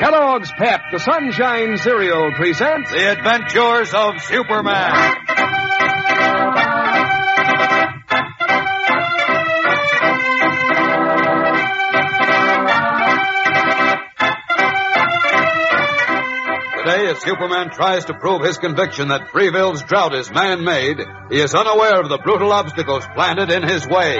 Kellogg's Pep, the Sunshine Cereal, presents The Adventures of Superman. Today, as Superman tries to prove his conviction that Freeville's drought is man-made, he is unaware of the brutal obstacles planted in his way.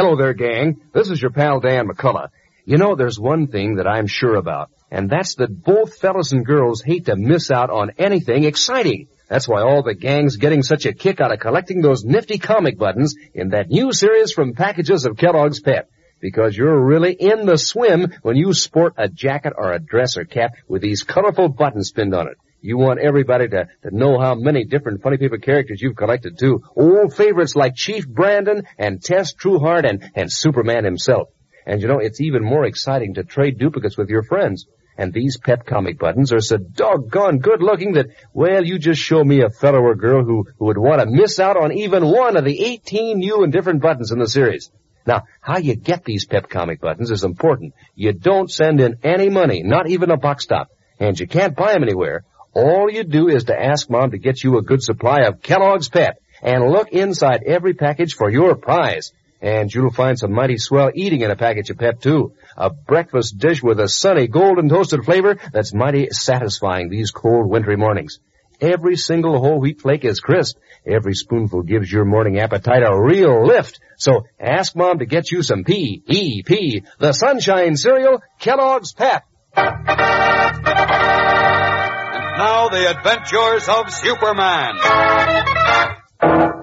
Hello there, gang. This is your pal Dan McCullough. You know, there's one thing that I'm sure about, and that's that both fellas and girls hate to miss out on anything exciting. That's why all the gang's getting such a kick out of collecting those nifty comic buttons in that new series from packages of Kellogg's Pep. Because you're really in the swim when you sport a jacket or a dress or cap with these colorful buttons pinned on it. You want everybody to, to know how many different funny paper characters you've collected too. Old favorites like Chief Brandon and Tess Trueheart and, and Superman himself. And you know, it's even more exciting to trade duplicates with your friends. And these pep comic buttons are so doggone good looking that, well, you just show me a fellow or girl who, who would want to miss out on even one of the 18 new and different buttons in the series. Now, how you get these pep comic buttons is important. You don't send in any money, not even a box top. And you can't buy them anywhere. All you do is to ask Mom to get you a good supply of Kellogg's Pep and look inside every package for your prize. And you'll find some mighty swell eating in a package of Pep too. A breakfast dish with a sunny golden toasted flavor that's mighty satisfying these cold wintry mornings. Every single whole wheat flake is crisp. Every spoonful gives your morning appetite a real lift. So ask Mom to get you some P-E-P, the Sunshine Cereal, Kellogg's Pep. Now, the adventures of Superman.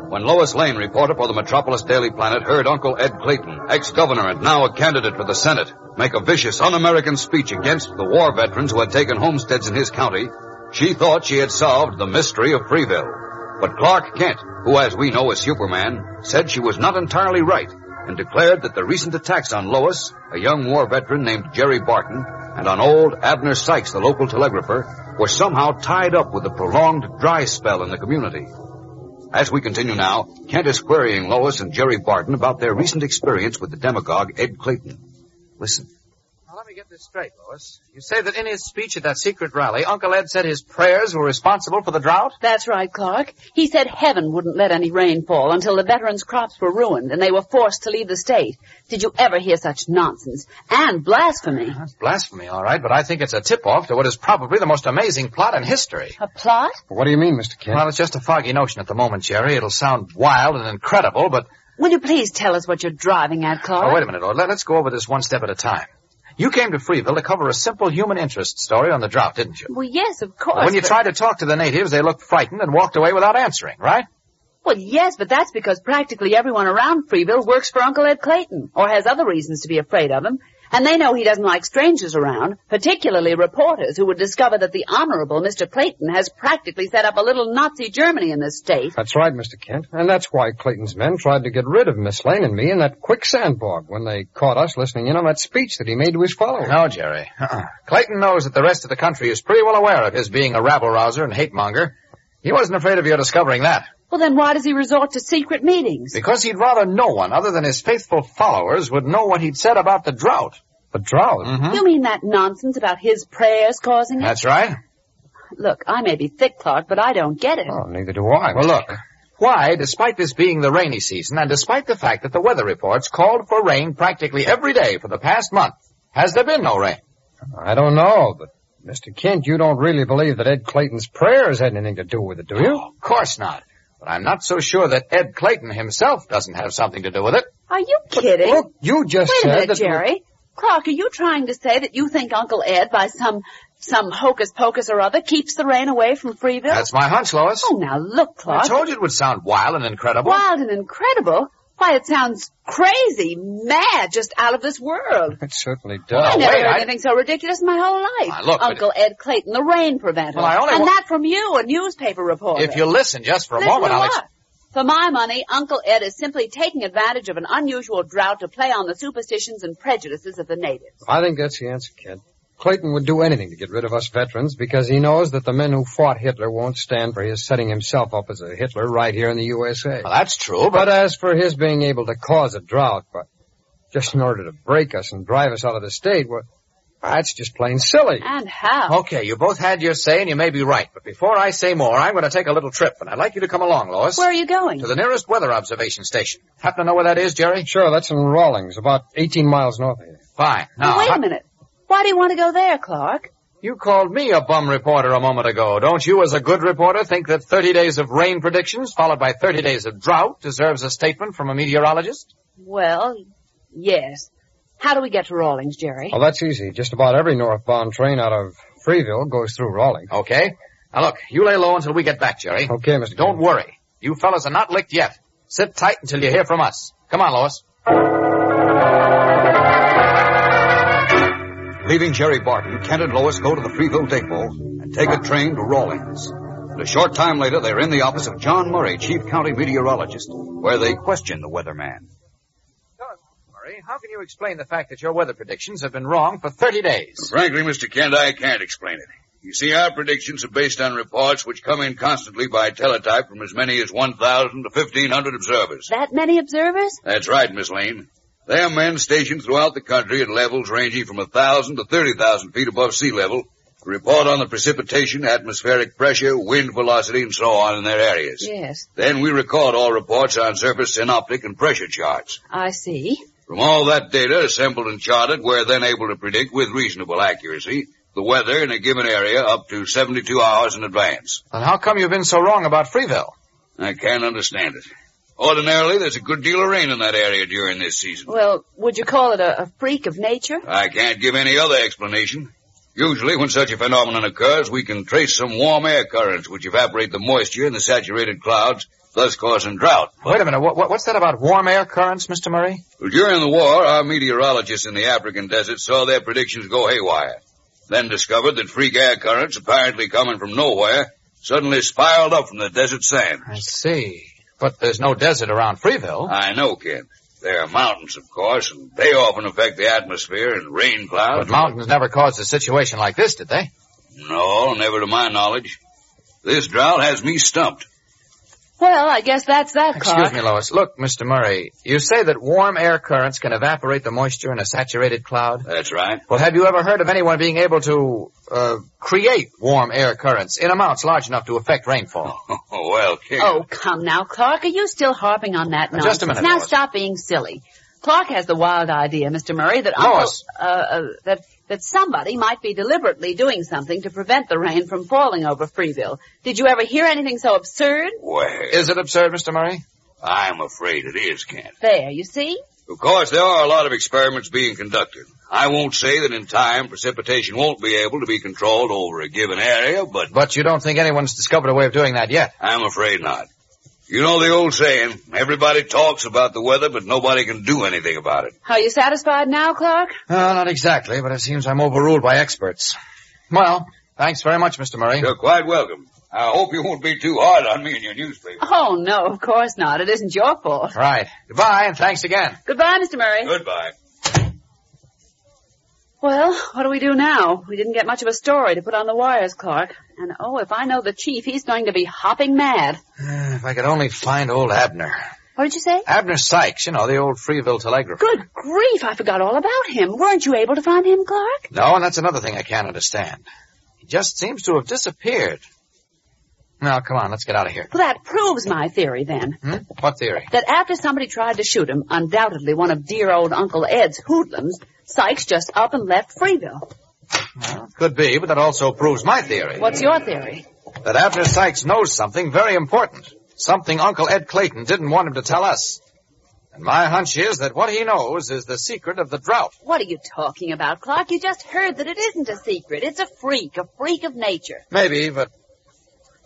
When Lois Lane, reporter for the Metropolis Daily Planet, heard Uncle Ed Clayton, ex-governor and now a candidate for the Senate, make a vicious, un-American speech against the war veterans who had taken homesteads in his county, she thought she had solved the mystery of Freeville. But Clark Kent, who as we know is Superman, said she was not entirely right and declared that the recent attacks on Lois, a young war veteran named Jerry Barton, and on old Abner Sykes, the local telegrapher, were somehow tied up with the prolonged dry spell in the community. As we continue now, Kent is querying Lois and Jerry Barton about their recent experience with the demagogue Ed Clayton. Listen. Now, let me get this straight, Lois. You say that in his speech at that secret rally, Uncle Ed said his prayers were responsible for the drought? That's right, Clark. He said heaven wouldn't let any rain fall until the veterans' crops were ruined and they were forced to leave the state. Did you ever hear such nonsense? And blasphemy. That's blasphemy, all right, but I think it's a tip-off to what is probably the most amazing plot in history. A plot? What do you mean, Mr. Kent? Well, it's just a foggy notion at the moment, Jerry. It'll sound wild and incredible, but... Will you please tell us what you're driving at, Clark? Oh, wait a minute, Lord. Let, us go over this one step at a time. You came to Freeville to cover a simple human interest story on the drought, didn't you? Well, yes, of course. when you but- tried to talk to the natives, they looked frightened and walked away without answering, right? Well, yes, but that's because practically everyone around Freeville works for Uncle Ed Clayton, or has other reasons to be afraid of him. And they know he doesn't like strangers around, particularly reporters who would discover that the Honorable Mr. Clayton has practically set up a little Nazi Germany in this state. That's right, Mr. Kent. And that's why Clayton's men tried to get rid of Miss Lane and me in that quicksand bog when they caught us listening in on that speech that he made to his followers. No, Jerry. Uh-uh. Clayton knows that the rest of the country is pretty well aware of his being a rabble-rouser and hate-monger. He wasn't afraid of your discovering that. Well, then why does he resort to secret meetings? Because he'd rather no one other than his faithful followers would know what he'd said about the drought. The drought. Mm-hmm. You mean that nonsense about his prayers causing it? That's right. Look, I may be thick, Clark, but I don't get it. Oh, neither do I. Well, look. Why, despite this being the rainy season, and despite the fact that the weather reports called for rain practically every day for the past month, has there been no rain? I don't know, but Mr. Kent, you don't really believe that Ed Clayton's prayers had anything to do with it, do you? Of course not. But I'm not so sure that Ed Clayton himself doesn't have something to do with it. Are you kidding? Look, you just Wait a minute, that... Jerry. Clark, are you trying to say that you think Uncle Ed, by some some hocus pocus or other, keeps the rain away from Freeville? That's my hunch, Lois. Oh, now look, Clark. I told you it would sound wild and incredible. Wild and incredible. Why, it sounds crazy, mad, just out of this world. It certainly does. I never wait, heard I- anything so ridiculous in my whole life. Now, look, but- Uncle Ed Clayton, the rain preventer. Well, I only and wa- that from you, a newspaper reporter. If you listen just for a Listen moment, to I'll ex- For my money, Uncle Ed is simply taking advantage of an unusual drought to play on the superstitions and prejudices of the natives. I think that's the answer, kid. Clayton would do anything to get rid of us veterans because he knows that the men who fought Hitler won't stand for his setting himself up as a Hitler right here in the USA. Well, that's true, But but as for his being able to cause a drought, but just in order to break us and drive us out of the state, well, that's just plain silly. And how? okay, you both had your say and you may be right. But before I say more, I'm going to take a little trip, and I'd like you to come along, Lois. Where are you going? To the nearest weather observation station. Happen to know where that is, Jerry? Sure, that's in Rawlings, about 18 miles north of here. Fine. Now, Now, wait how- a minute. Why do you want to go there, Clark? you called me a bum reporter a moment ago. Don't you, as a good reporter, think that 30 days of rain predictions followed by 30 days of drought deserves a statement from a meteorologist? Well, yes. How do we get to Rawlings, Jerry? Well, that's easy. Just about every northbound train out of Freeville goes through Rawlings. Okay. Now look, you lay low until we get back, Jerry. Okay, Mr. Don't Kid. worry. You fellas are not licked yet. Sit tight until you hear from us. Come on, Lois. Leaving Jerry Barton, Kent and Lois go to the Freeville Depot and take a train to Rawlings. And a short time later, they're in the office of John Murray, chief county meteorologist, where they question the weatherman. Murray, how can you explain the fact that your weather predictions have been wrong for 30 days? Frankly, Mr. Kent, I can't explain it. You see, our predictions are based on reports which come in constantly by teletype from as many as 1,000 to 1,500 observers. That many observers? That's right, Miss Lane. They are men stationed throughout the country at levels ranging from 1,000 to 30,000 feet above sea level to report on the precipitation, atmospheric pressure, wind velocity, and so on in their areas. Yes, Then we record all reports on surface synoptic and pressure charts. I see. From all that data assembled and charted, we're then able to predict with reasonable accuracy the weather in a given area up to 72 hours in advance. Then how come you've been so wrong about Freeville? I can't understand it. Ordinarily, there's a good deal of rain in that area during this season. Well, would you call it a, a freak of nature? I can't give any other explanation. Usually, when such a phenomenon occurs, we can trace some warm air currents which evaporate the moisture in the saturated clouds, thus causing drought. Wait a minute. What, what, what's that about warm air currents, Mr. Murray? Well, during the war, our meteorologists in the African desert saw their predictions go haywire. Then discovered that freak air currents, apparently coming from nowhere, suddenly spiraled up from the desert sand. I see. But there's no desert around Freeville. I know, Kent. There are mountains, of course, and they often affect the atmosphere and rain clouds. But mountains never caused a situation like this, did they? No, never to my knowledge. This drought has me stumped. Well, I guess that's that, Clark. Excuse me, Lois. Look, Mr. Murray, you say that warm air currents can evaporate the moisture in a saturated cloud? That's right. Well, have you ever heard of anyone being able to uh, create warm air currents in amounts large enough to affect rainfall? Oh, well, Kent. Oh, come now, Clark. Are you still harping on that Now, nonsense? just a minute, Now Lois. stop being silly. Clark has the wild idea, Mr. Murray, that Uncle, uh, uh, that that somebody might be deliberately doing something to prevent the rain from falling over Freeville. Did you ever hear anything so absurd? Well, Is it absurd, Mr. Murray? I'm afraid it is, Kent. There, you see? Of course, there are a lot of experiments being conducted. I won't say that in time precipitation won't be able to be controlled over a given area, but But you don't think anyone's discovered a way of doing that yet? I'm afraid not. You know the old saying, everybody talks about the weather, but nobody can do anything about it. Are you satisfied now, Clark? Uh, not exactly, but it seems I'm overruled by experts. Well, thanks very much, Mr. Murray. You're quite welcome. I hope you won't be too hard on me in your newspaper. Oh, no, of course not. It isn't your fault. Right. Goodbye, and thanks again. Goodbye, Mr. Murray. Goodbye. Well, what do we do now? We didn't get much of a story to put on the wires, Clark. And oh, if I know the chief, he's going to be hopping mad. Uh, if I could only find old Abner. What did you say? Abner Sykes, you know, the old Freeville telegrapher. Good grief, I forgot all about him. Weren't you able to find him, Clark? No, and that's another thing I can't understand. He just seems to have disappeared. Now, come on, let's get out of here. Well, that proves my theory then. Hmm? What theory? That after somebody tried to shoot him, undoubtedly one of dear old Uncle Ed's hoodlums, Sykes just up and left Freeville. Well, could be, but that also proves my theory. What's your theory? That Abner Sykes knows something very important. Something Uncle Ed Clayton didn't want him to tell us. And my hunch is that what he knows is the secret of the drought. What are you talking about, Clark? You just heard that it isn't a secret. It's a freak, a freak of nature. Maybe, but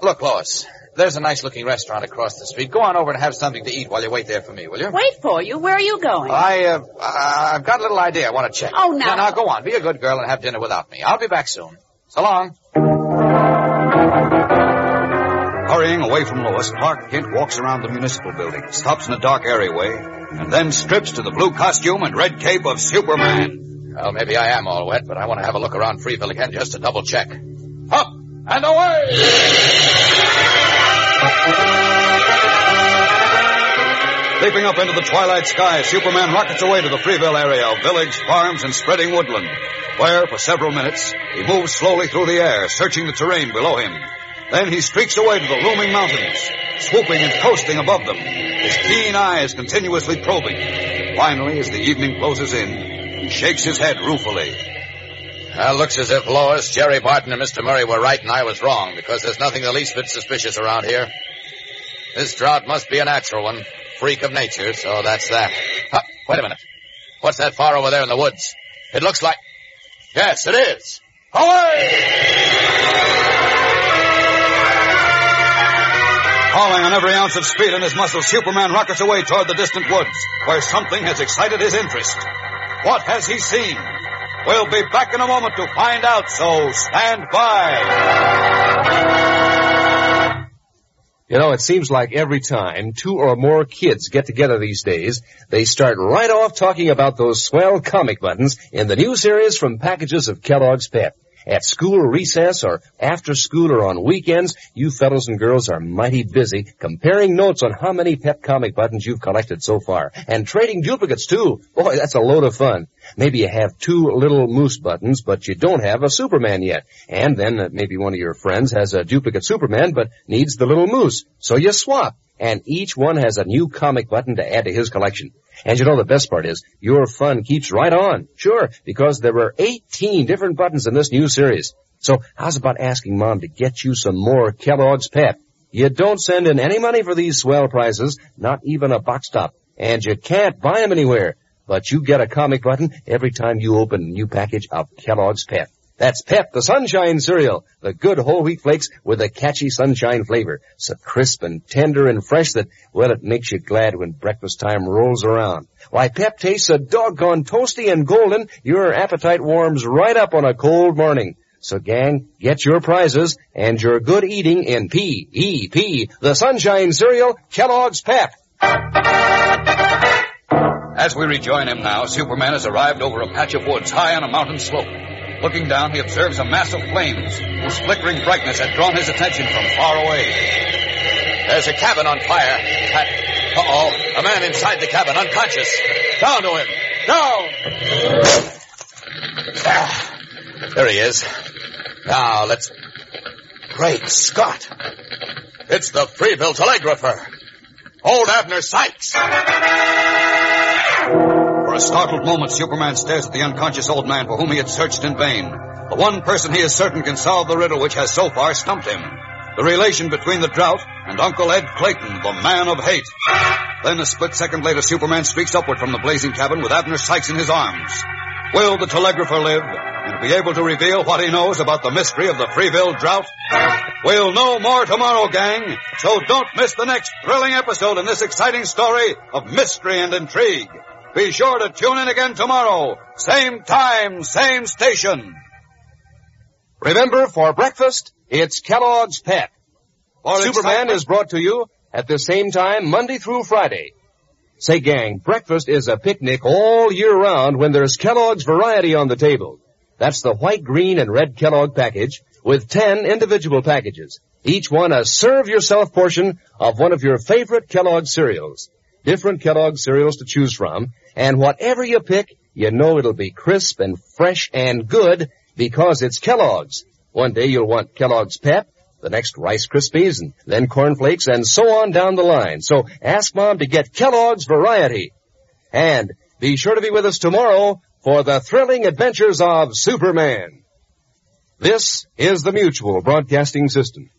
Look, Lois, there's a nice looking restaurant across the street. Go on over and have something to eat while you wait there for me, will you? Wait for you. Where are you going? I, uh, I've got a little idea I want to check. Oh, now- Now, go on. Be a good girl and have dinner without me. I'll be back soon. So long. Hurrying away from Lois, Clark Kent walks around the municipal building, stops in a dark alleyway, and then strips to the blue costume and red cape of Superman. Well, maybe I am all wet, but I want to have a look around Freeville again just to double check. Up and away! Leaping up into the twilight sky, Superman rockets away to the Freeville area of village, farms, and spreading woodland, where, for several minutes, he moves slowly through the air, searching the terrain below him. Then he streaks away to the looming mountains, swooping and coasting above them, his keen eyes continuously probing. Finally, as the evening closes in, he shakes his head ruefully. Well, looks as if Lois, Jerry Barton, and Mr. Murray were right and I was wrong, because there's nothing the least bit suspicious around here. This drought must be a natural one, freak of nature, so that's that. Huh, wait a minute. What's that far over there in the woods? It looks like... Yes, it is. Away! Hauling on every ounce of speed in his muscles, Superman rockets away toward the distant woods, where something has excited his interest. What has he seen? We'll be back in a moment to find out, so stand by. You know, it seems like every time two or more kids get together these days, they start right off talking about those swell comic buttons in the new series from packages of Kellogg's Pep. At school recess or after school or on weekends, you fellows and girls are mighty busy comparing notes on how many Pep comic buttons you've collected so far. And trading duplicates too. Boy, that's a load of fun. Maybe you have two little moose buttons, but you don't have a Superman yet. And then uh, maybe one of your friends has a duplicate Superman, but needs the little moose. So you swap. And each one has a new comic button to add to his collection. And you know the best part is, your fun keeps right on. Sure, because there are 18 different buttons in this new series. So how's about asking Mom to get you some more Kellogg's Pep? You don't send in any money for these swell prizes, not even a box top. And you can't buy them anywhere. But you get a comic button every time you open a new package of Kellogg's Pep. That's Pep, the Sunshine cereal, the good whole wheat flakes with a catchy sunshine flavor. So crisp and tender and fresh that, well, it makes you glad when breakfast time rolls around. Why, Pep tastes so doggone toasty and golden, your appetite warms right up on a cold morning. So gang, get your prizes and your good eating in P-E-P, the Sunshine Cereal, Kellogg's Pep. As we rejoin him now, Superman has arrived over a patch of woods high on a mountain slope. Looking down, he observes a mass of flames whose flickering brightness had drawn his attention from far away. There's a cabin on fire. That... Uh-oh, a man inside the cabin, unconscious. Down to him. Down! Ah, there he is. Now, let's... Great Scott! It's the Freeville telegrapher. Old Abner Sykes. A startled moment, Superman stares at the unconscious old man for whom he had searched in vain. The one person he is certain can solve the riddle which has so far stumped him. The relation between the drought and Uncle Ed Clayton, the man of hate. Then a split second later, Superman streaks upward from the blazing cabin with Abner Sykes in his arms. Will the telegrapher live and be able to reveal what he knows about the mystery of the Freeville drought? We'll know more tomorrow, gang, so don't miss the next thrilling episode in this exciting story of mystery and intrigue. Be sure to tune in again tomorrow. Same time, same station. Remember, for breakfast, it's Kellogg's Pep. For Superman excitement- is brought to you at the same time Monday through Friday. Say gang, breakfast is a picnic all year round when there's Kellogg's variety on the table. That's the white, green, and red Kellogg package with 10 individual packages. Each one a serve yourself portion of one of your favorite Kellogg cereals. Different Kellogg cereals to choose from, and whatever you pick, you know it'll be crisp and fresh and good because it's Kellogg's. One day you'll want Kellogg's Pep, the next Rice Krispies, and then Corn Flakes, and so on down the line. So ask Mom to get Kellogg's variety. And be sure to be with us tomorrow for the thrilling adventures of Superman. This is the Mutual Broadcasting System.